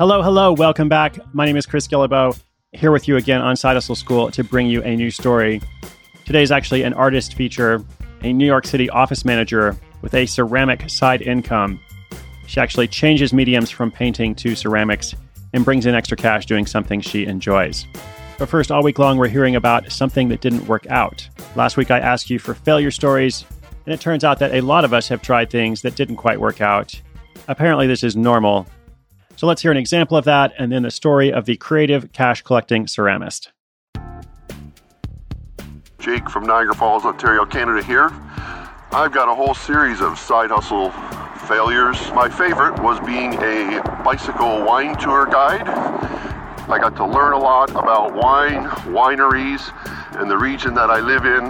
Hello, hello, welcome back. My name is Chris Guillebeau, here with you again on Side Hustle School to bring you a new story. Today is actually an artist feature, a New York City office manager with a ceramic side income. She actually changes mediums from painting to ceramics and brings in extra cash doing something she enjoys. But first, all week long, we're hearing about something that didn't work out. Last week, I asked you for failure stories, and it turns out that a lot of us have tried things that didn't quite work out. Apparently, this is normal. So let's hear an example of that and then the story of the creative cash collecting ceramist. Jake from Niagara Falls, Ontario, Canada here. I've got a whole series of side hustle failures. My favorite was being a bicycle wine tour guide. I got to learn a lot about wine, wineries, and the region that I live in,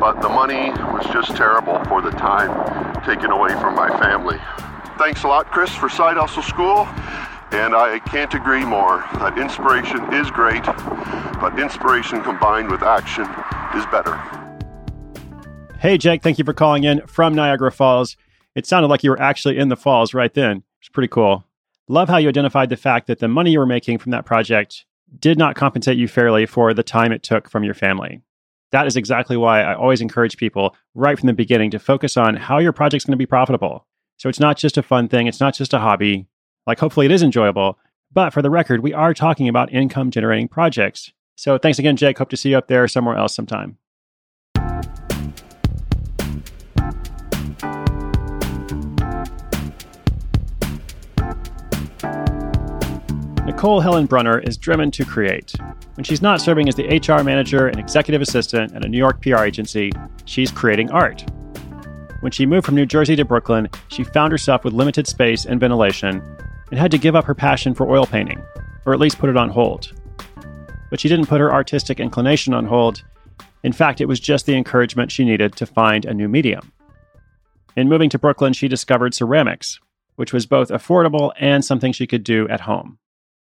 but the money was just terrible for the time taken away from my family. Thanks a lot, Chris, for Side Hustle School. And I can't agree more that inspiration is great, but inspiration combined with action is better. Hey, Jake, thank you for calling in from Niagara Falls. It sounded like you were actually in the falls right then. It's pretty cool. Love how you identified the fact that the money you were making from that project did not compensate you fairly for the time it took from your family. That is exactly why I always encourage people right from the beginning to focus on how your project's going to be profitable. So it's not just a fun thing, it's not just a hobby. Like, hopefully, it is enjoyable. But for the record, we are talking about income generating projects. So thanks again, Jake. Hope to see you up there somewhere else sometime. Nicole Helen Brunner is driven to create. When she's not serving as the HR manager and executive assistant at a New York PR agency, she's creating art. When she moved from New Jersey to Brooklyn, she found herself with limited space and ventilation and had to give up her passion for oil painting, or at least put it on hold. But she didn't put her artistic inclination on hold. In fact, it was just the encouragement she needed to find a new medium. In moving to Brooklyn, she discovered ceramics, which was both affordable and something she could do at home.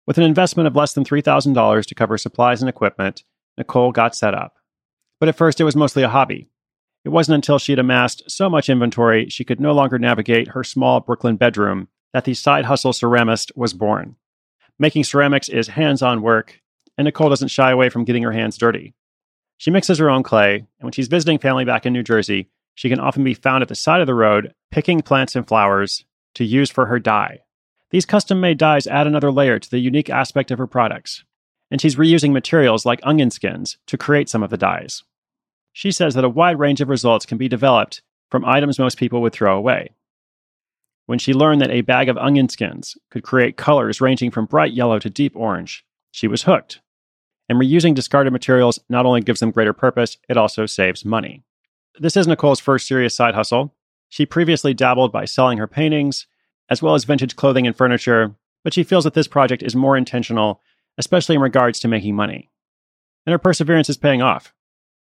With an investment of less than $3,000 to cover supplies and equipment, Nicole got set up. But at first, it was mostly a hobby. It wasn't until she had amassed so much inventory she could no longer navigate her small Brooklyn bedroom that the side hustle ceramist was born. Making ceramics is hands on work, and Nicole doesn't shy away from getting her hands dirty. She mixes her own clay, and when she's visiting family back in New Jersey, she can often be found at the side of the road picking plants and flowers to use for her dye. These custom made dyes add another layer to the unique aspect of her products, and she's reusing materials like onion skins to create some of the dyes. She says that a wide range of results can be developed from items most people would throw away. When she learned that a bag of onion skins could create colors ranging from bright yellow to deep orange, she was hooked. And reusing discarded materials not only gives them greater purpose, it also saves money. This is Nicole's first serious side hustle. She previously dabbled by selling her paintings, as well as vintage clothing and furniture, but she feels that this project is more intentional, especially in regards to making money. And her perseverance is paying off.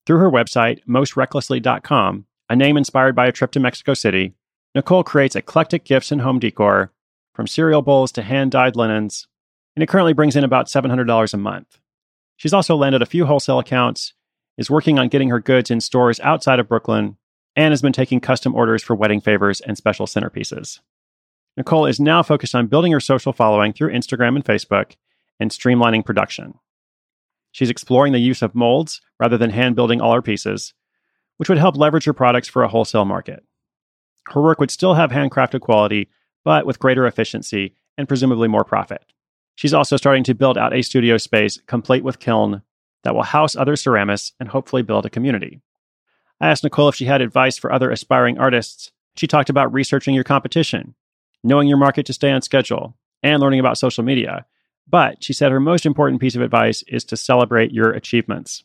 Through her website, mostrecklessly.com, a name inspired by a trip to Mexico City, Nicole creates eclectic gifts and home decor, from cereal bowls to hand dyed linens, and it currently brings in about $700 a month. She's also landed a few wholesale accounts, is working on getting her goods in stores outside of Brooklyn, and has been taking custom orders for wedding favors and special centerpieces. Nicole is now focused on building her social following through Instagram and Facebook and streamlining production. She's exploring the use of molds rather than hand building all her pieces, which would help leverage her products for a wholesale market. Her work would still have handcrafted quality, but with greater efficiency and presumably more profit. She's also starting to build out a studio space complete with kiln that will house other ceramists and hopefully build a community. I asked Nicole if she had advice for other aspiring artists. She talked about researching your competition, knowing your market to stay on schedule, and learning about social media, but she said her most important piece of advice is to celebrate your achievements.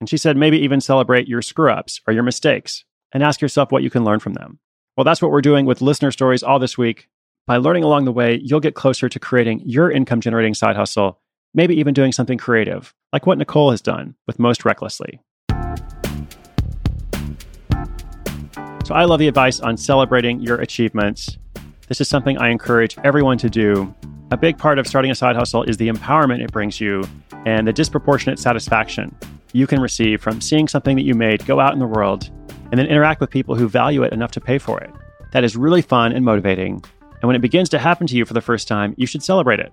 And she said maybe even celebrate your screw ups or your mistakes and ask yourself what you can learn from them. Well, that's what we're doing with listener stories all this week. By learning along the way, you'll get closer to creating your income generating side hustle, maybe even doing something creative, like what Nicole has done with Most Recklessly. So I love the advice on celebrating your achievements. This is something I encourage everyone to do a big part of starting a side hustle is the empowerment it brings you and the disproportionate satisfaction you can receive from seeing something that you made go out in the world and then interact with people who value it enough to pay for it. That is really fun and motivating. And when it begins to happen to you for the first time, you should celebrate it.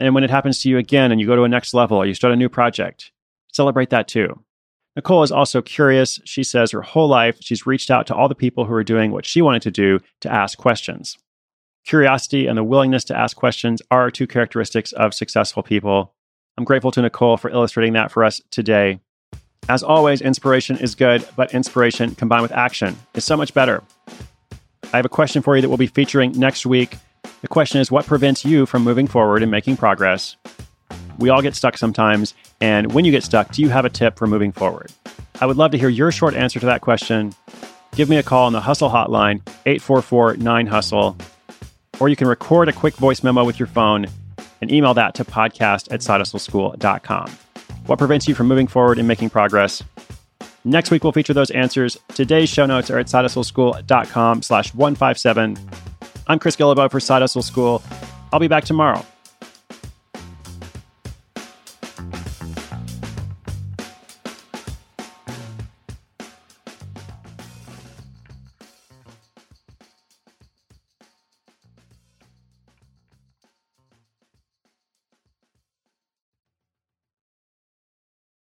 And when it happens to you again and you go to a next level or you start a new project, celebrate that too. Nicole is also curious. She says her whole life she's reached out to all the people who are doing what she wanted to do to ask questions. Curiosity and the willingness to ask questions are two characteristics of successful people. I'm grateful to Nicole for illustrating that for us today. As always, inspiration is good, but inspiration combined with action is so much better. I have a question for you that we'll be featuring next week. The question is what prevents you from moving forward and making progress? We all get stuck sometimes. And when you get stuck, do you have a tip for moving forward? I would love to hear your short answer to that question. Give me a call on the Hustle Hotline, 844 9 Hustle. Or you can record a quick voice memo with your phone and email that to podcast at sidehustleschool.com. What prevents you from moving forward and making progress? Next week, we'll feature those answers. Today's show notes are at sidehustleschool.com slash 157. I'm Chris Guillebeau for Side Hustle School. I'll be back tomorrow.